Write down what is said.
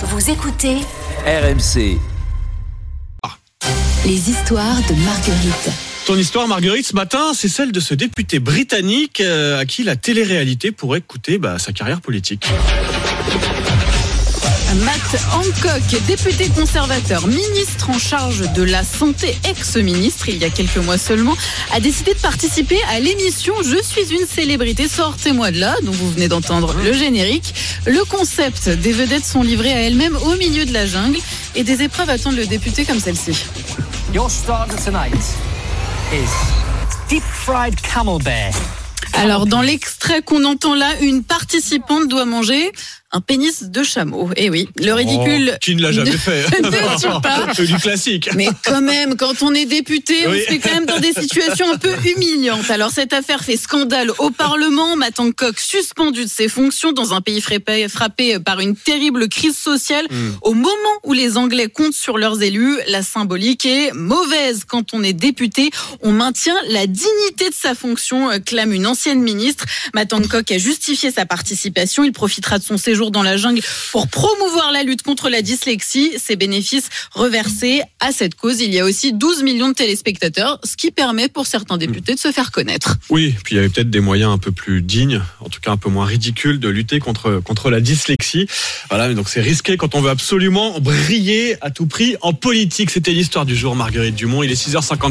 Vous écoutez RMC. les histoires de Marguerite. Ton histoire, Marguerite, ce matin, c'est celle de ce député britannique euh, à qui la télé-réalité pourrait coûter bah, sa carrière politique. Matt Hancock, député conservateur, ministre en charge de la santé, ex-ministre il y a quelques mois seulement, a décidé de participer à l'émission Je suis une célébrité, sortez-moi de là, dont vous venez d'entendre le générique. Le concept des vedettes sont livrées à elles-mêmes au milieu de la jungle et des épreuves attendent le député comme celle-ci. Your starter tonight is deep fried camembert. Alors dans l'extrait qu'on entend là, une participante doit manger un pénis de chameau. Et oui, le ridicule. Oh, qui ne l'a jamais fait pas. C'est du classique. Mais quand même, quand on est député, on Oui. se fait quand même dans des situations un peu humiliantes. Alors cette affaire fait scandale au Parlement. Matt Hancock suspendu de ses fonctions dans un pays frappé, frappé par une terrible crise sociale. Hmm. Au moment où les Anglais comptent sur leurs élus, la symbolique est mauvaise. Quand on est député, on maintient la dignité de sa fonction, euh, clame une ancienne ministre. Matt Hancock a justifié sa participation. Il profitera de son séjour dans la jungle pour promouvoir la lutte contre la dyslexie. Ses bénéfices reversés à cette cause. Il y a aussi 12 millions de téléspectateurs, ce qui permet pour certains députés de se faire connaître. Oui, puis il y avait peut-être des moyens un peu plus dignes, en tout cas un peu moins ridicules, de lutter contre, contre la dyslexie. Voilà, donc c'est risqué quand on veut absolument briller à tout prix en politique. C'était l'histoire du jour, Marguerite Dumont. Il est 6h57.